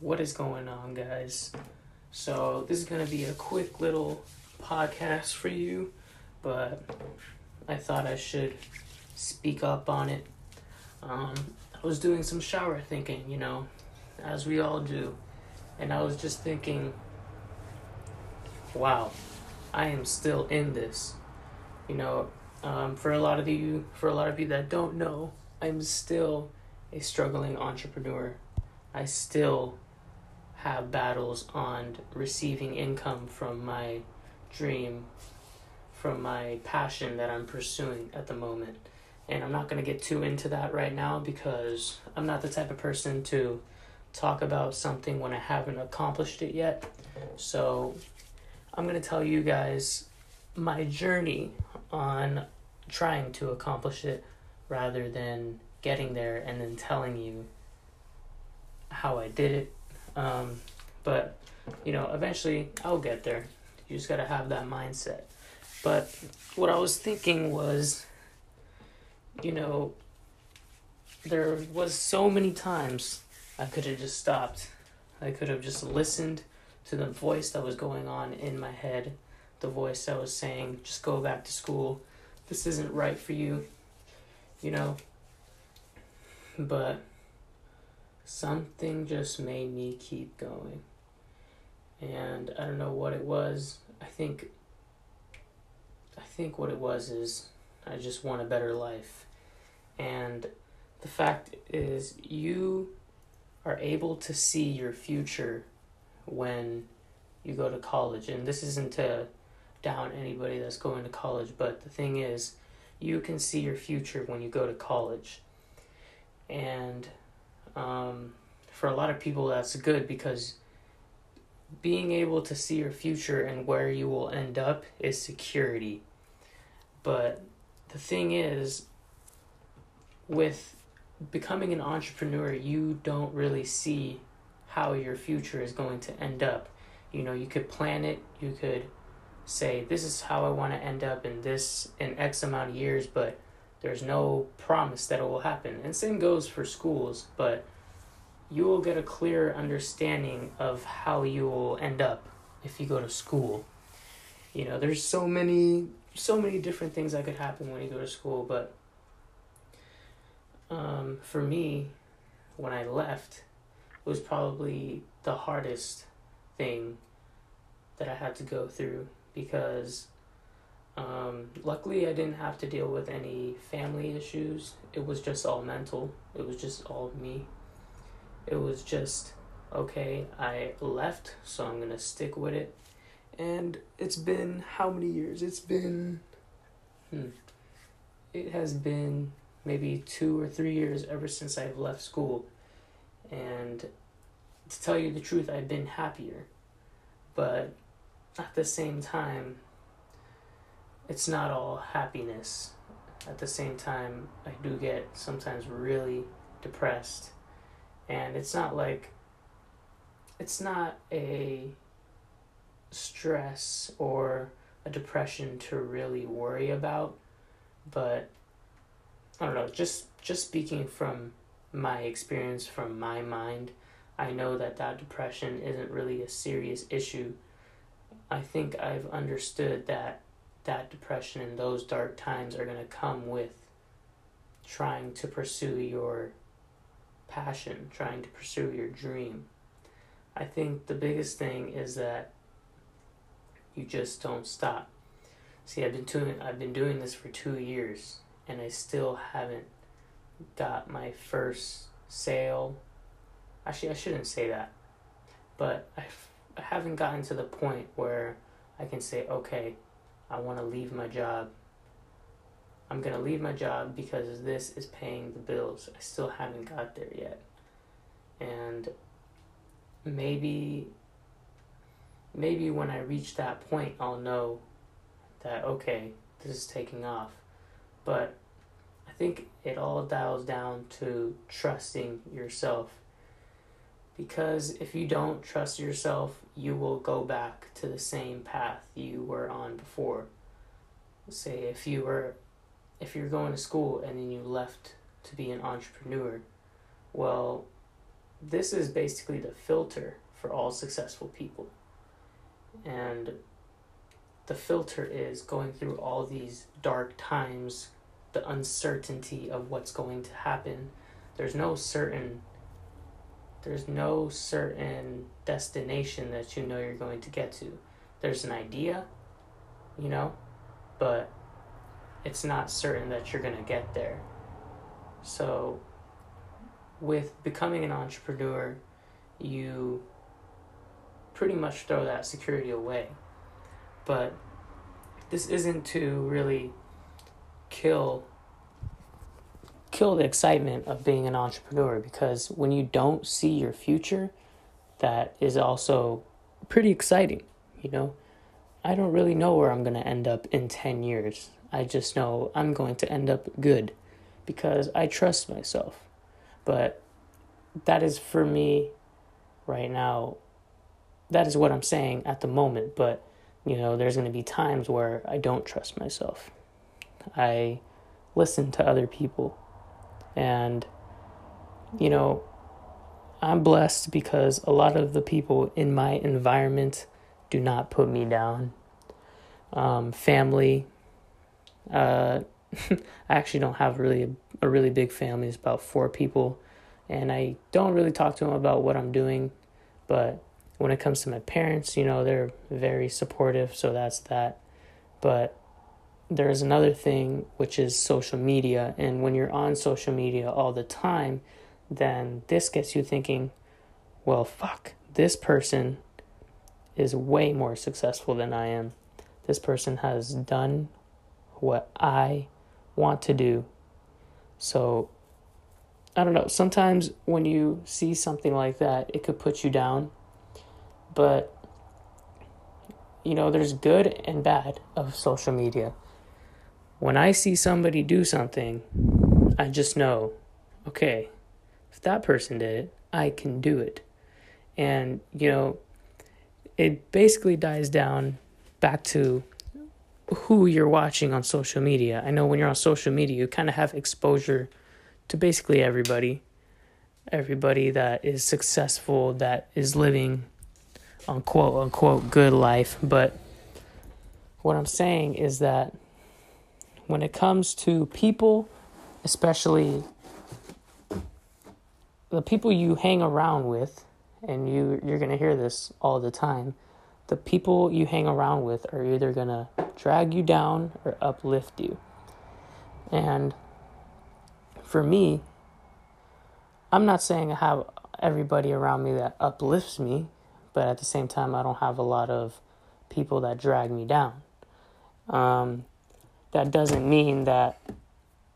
What is going on, guys? So, this is going to be a quick little podcast for you, but I thought I should speak up on it. Um, I was doing some shower thinking, you know, as we all do, and I was just thinking, wow, I am still in this. You know, um, for a lot of you, for a lot of you that don't know, I'm still a struggling entrepreneur. I still have battles on receiving income from my dream, from my passion that I'm pursuing at the moment. And I'm not going to get too into that right now because I'm not the type of person to talk about something when I haven't accomplished it yet. So I'm going to tell you guys my journey on trying to accomplish it rather than getting there and then telling you how I did it. Um, but, you know, eventually I'll get there. You just got to have that mindset. But what I was thinking was, you know, there was so many times I could have just stopped. I could have just listened to the voice that was going on in my head, the voice that was saying, just go back to school. This isn't right for you. You know, but something just made me keep going. And I don't know what it was. I think I think what it was is I just want a better life. And the fact is you are able to see your future when you go to college. And this isn't to down anybody that's going to college, but the thing is you can see your future when you go to college and um, for a lot of people that's good because being able to see your future and where you will end up is security. But the thing is with becoming an entrepreneur you don't really see how your future is going to end up. You know you could plan it you could say this is how i want to end up in this in x amount of years but there's no promise that it will happen. And same goes for schools, but you will get a clear understanding of how you will end up if you go to school. You know, there's so many so many different things that could happen when you go to school, but um, for me, when I left, it was probably the hardest thing that I had to go through because um, luckily, I didn't have to deal with any family issues. It was just all mental. It was just all me. It was just, okay, I left, so I'm going to stick with it. And it's been how many years? It's been, hmm, it has been maybe two or three years ever since I've left school. And to tell you the truth, I've been happier. But at the same time, it's not all happiness. At the same time, I do get sometimes really depressed. And it's not like, it's not a stress or a depression to really worry about, but I don't know, just just speaking from my experience from my mind, I know that that depression isn't really a serious issue. I think I've understood that that depression and those dark times are going to come with trying to pursue your passion, trying to pursue your dream. I think the biggest thing is that you just don't stop. See, I've been doing I've been doing this for 2 years and I still haven't got my first sale. Actually, I shouldn't say that. But I haven't gotten to the point where I can say, okay, I want to leave my job. I'm going to leave my job because this is paying the bills. I still haven't got there yet. And maybe maybe when I reach that point I'll know that okay, this is taking off. But I think it all dials down to trusting yourself. Because if you don't trust yourself, you will go back to the same path you were on before. Say if you were if you're going to school and then you left to be an entrepreneur, well, this is basically the filter for all successful people. And the filter is going through all these dark times, the uncertainty of what's going to happen. There's no certain there's no certain destination that you know you're going to get to. There's an idea, you know, but it's not certain that you're going to get there. So with becoming an entrepreneur, you pretty much throw that security away. But this isn't to really kill kill the excitement of being an entrepreneur because when you don't see your future, that is also pretty exciting, you know? I don't really know where I'm going to end up in 10 years. I just know I'm going to end up good because I trust myself. But that is for me right now. That is what I'm saying at the moment. But, you know, there's going to be times where I don't trust myself. I listen to other people. And, you know, I'm blessed because a lot of the people in my environment do not put me down. Um, family, uh, I actually don't have really a, a really big family. It's about four people, and I don't really talk to them about what I'm doing. But when it comes to my parents, you know, they're very supportive, so that's that. But there's another thing which is social media, and when you're on social media all the time, then this gets you thinking, well, fuck, this person is way more successful than I am. This person has done what I want to do. So, I don't know. Sometimes when you see something like that, it could put you down. But, you know, there's good and bad of social media. When I see somebody do something, I just know, okay, if that person did it, I can do it. And, you know, it basically dies down back to who you're watching on social media. I know when you're on social media, you kind of have exposure to basically everybody. Everybody that is successful, that is living on quote unquote good life. But what I'm saying is that when it comes to people, especially the people you hang around with, and you you're gonna hear this all the time the people you hang around with are either to drag you down or uplift you. And for me, I'm not saying I have everybody around me that uplifts me, but at the same time, I don't have a lot of people that drag me down. Um, that doesn't mean that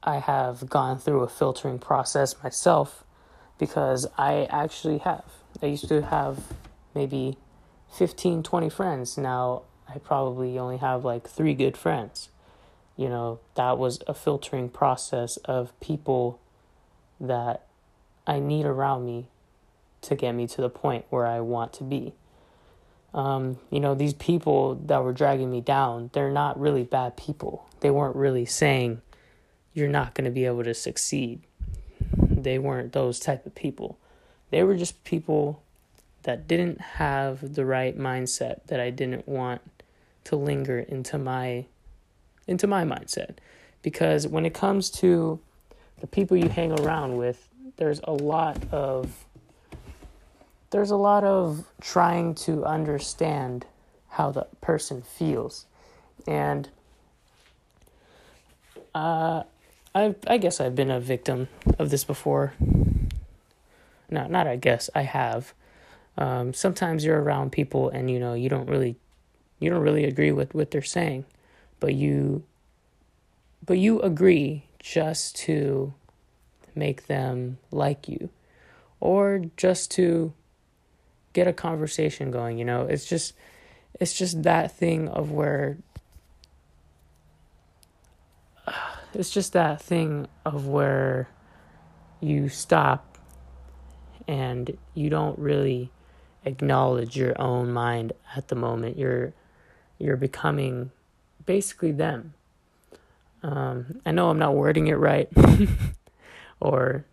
I have gone through a filtering process myself because I actually have. I used to have maybe 15, 20 friends. Now I probably only have like three good friends. You know, that was a filtering process of people that I need around me to get me to the point where I want to be. Um, you know, these people that were dragging me down, they're not really bad people. They weren't really saying you're not going to be able to succeed. They weren't those type of people. They were just people that didn't have the right mindset that I didn't want to linger into my into my mindset because when it comes to the people you hang around with there's a lot of there's a lot of trying to understand how the person feels and uh, I I guess I've been a victim of this before. No, not I guess I have um, sometimes you're around people and you know you don't really you don't really agree with what they're saying but you but you agree just to make them like you or just to get a conversation going you know it's just it's just that thing of where it's just that thing of where you stop and you don't really acknowledge your own mind at the moment. You're you're becoming basically them. Um, I know I'm not wording it right or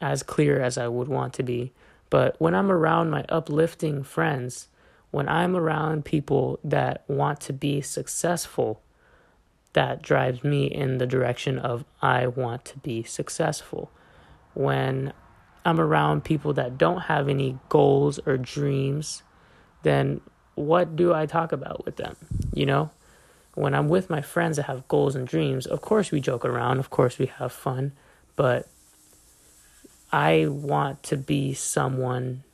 as clear as I would want to be, But when I'm around my uplifting friends, when I'm around people that want to be successful, that drives me in the direction of I want to be successful. When I'm around people that don't have any goals or dreams, then what do I talk about with them? You know, when I'm with my friends that have goals and dreams, of course we joke around, of course we have fun, but I want to be someone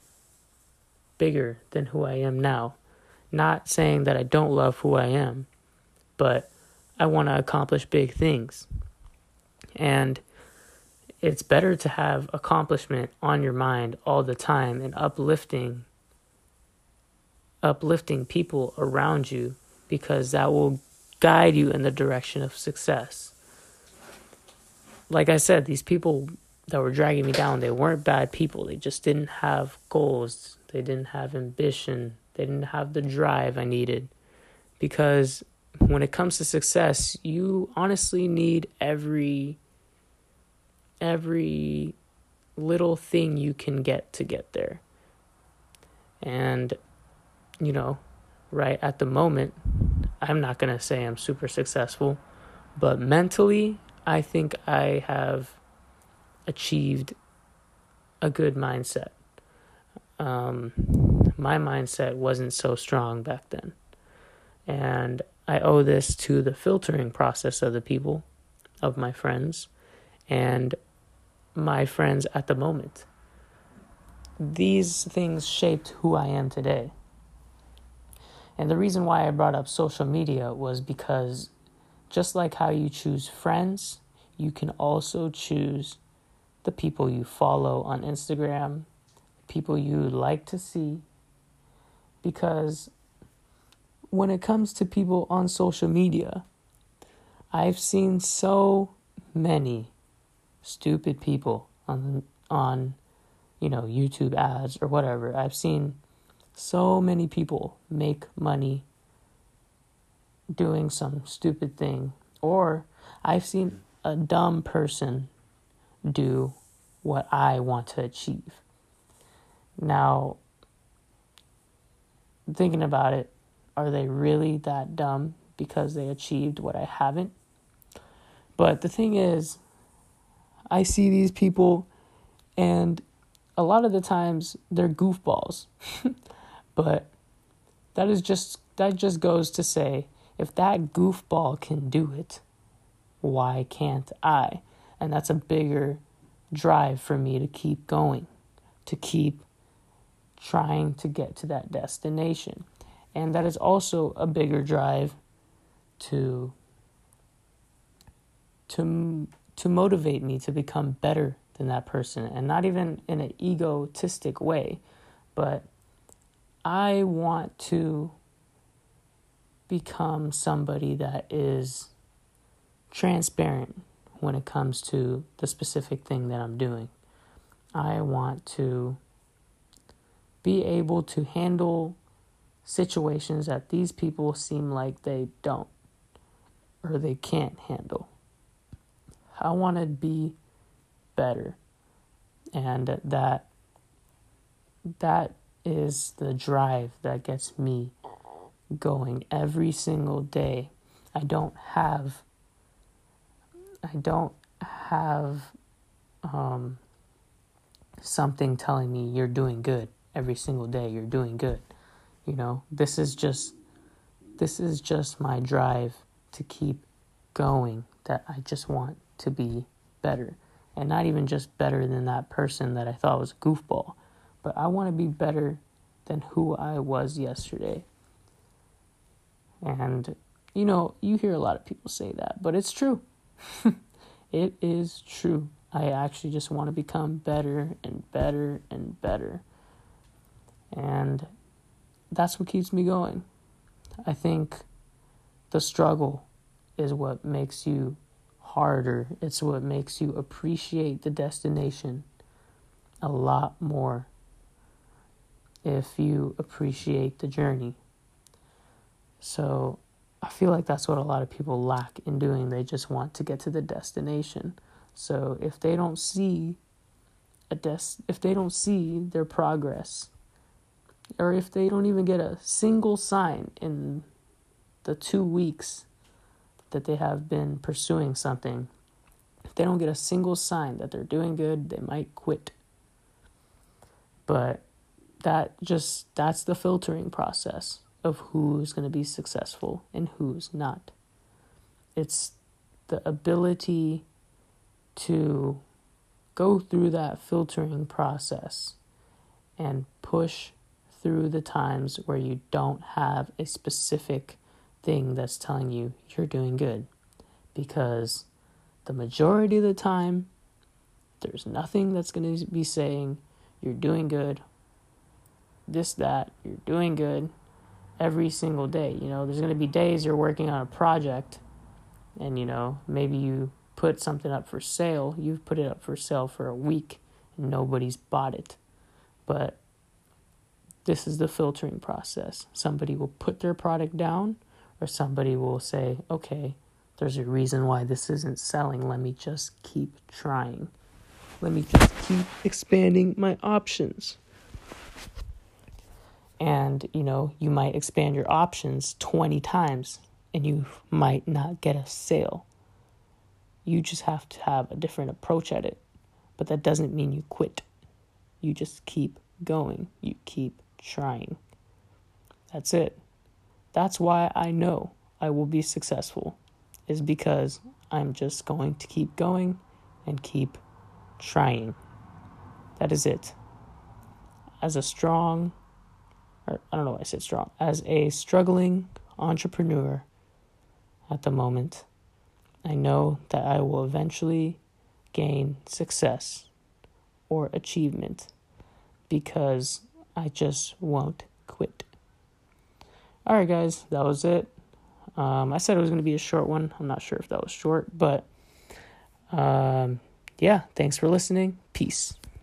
bigger than who I am now. Not saying that I don't love who I am, but I want to accomplish big things. And it's better to have accomplishment on your mind all the time and uplifting uplifting people around you because that will guide you in the direction of success. Like I said, these people that were dragging me down, they weren't bad people. They just didn't have goals. They didn't have ambition. They didn't have the drive I needed. Because when it comes to success, you honestly need every every little thing you can get to get there. And you know, right at the moment, I'm not going to say I'm super successful, but mentally, I think I have achieved a good mindset. Um, my mindset wasn't so strong back then. And I owe this to the filtering process of the people, of my friends, and my friends at the moment. These things shaped who I am today. And the reason why I brought up social media was because just like how you choose friends, you can also choose the people you follow on Instagram, people you like to see. Because when it comes to people on social media, I've seen so many stupid people on on you know YouTube ads or whatever. I've seen so many people make money doing some stupid thing or I've seen a dumb person do what I want to achieve. Now, thinking about it, are they really that dumb because they achieved what I haven't? But the thing is, I see these people, and a lot of the times they're goofballs. but that is just that just goes to say if that goofball can do it, why can't I? And that's a bigger drive for me to keep going, to keep trying to get to that destination. And that is also a bigger drive to to to motivate me to become better than that person and not even in an egotistic way, but I want to become somebody that is transparent when it comes to the specific thing that I'm doing. I want to be able to handle situations that these people seem like they don't or they can't handle. I want to be better. And that that is the drive that gets me going every single day. I don't have I don't have um, something telling me you're doing good every single day. You're doing good. You know, this is just this is just my drive to keep going. That I just want to be better, and not even just better than that person that I thought was a goofball, but I want to be better than who I was yesterday. And you know, you hear a lot of people say that, but it's true. it is true. I actually just want to become better and better and better. And that's what keeps me going. I think the struggle is what makes you harder. It's what makes you appreciate the destination a lot more if you appreciate the journey. So I feel like that's what a lot of people lack in doing. They just want to get to the destination. So if they don't see a des- if they don't see their progress or if they don't even get a single sign in the 2 weeks that they have been pursuing something if they don't get a single sign that they're doing good they might quit but that just that's the filtering process of who's going to be successful and who's not. It's the ability to go through that filtering process and push through the times where you don't have a specific thing that's telling you you're doing good. Because the majority of the time, there's nothing that's going to be saying you're doing good, this, that, you're doing good every single day. You know, there's going to be days you're working on a project and, you know, maybe you put something up for sale, you've put it up for sale for a week and nobody's bought it. But this is the filtering process. Somebody will put their product down, or somebody will say, okay, there's a reason why this isn't selling. Let me just keep trying. Let me just keep expanding my options. And, you know, you might expand your options 20 times and you might not get a sale. You just have to have a different approach at it. But that doesn't mean you quit. You just keep going. You keep trying. That's it. That's why I know I will be successful, is because I'm just going to keep going and keep trying. That is it. As a strong, I don't know why I said strong, as a struggling entrepreneur at the moment, I know that I will eventually gain success or achievement because I just won't quit. All right, guys, that was it. Um, I said it was going to be a short one. I'm not sure if that was short, but um, yeah, thanks for listening. Peace.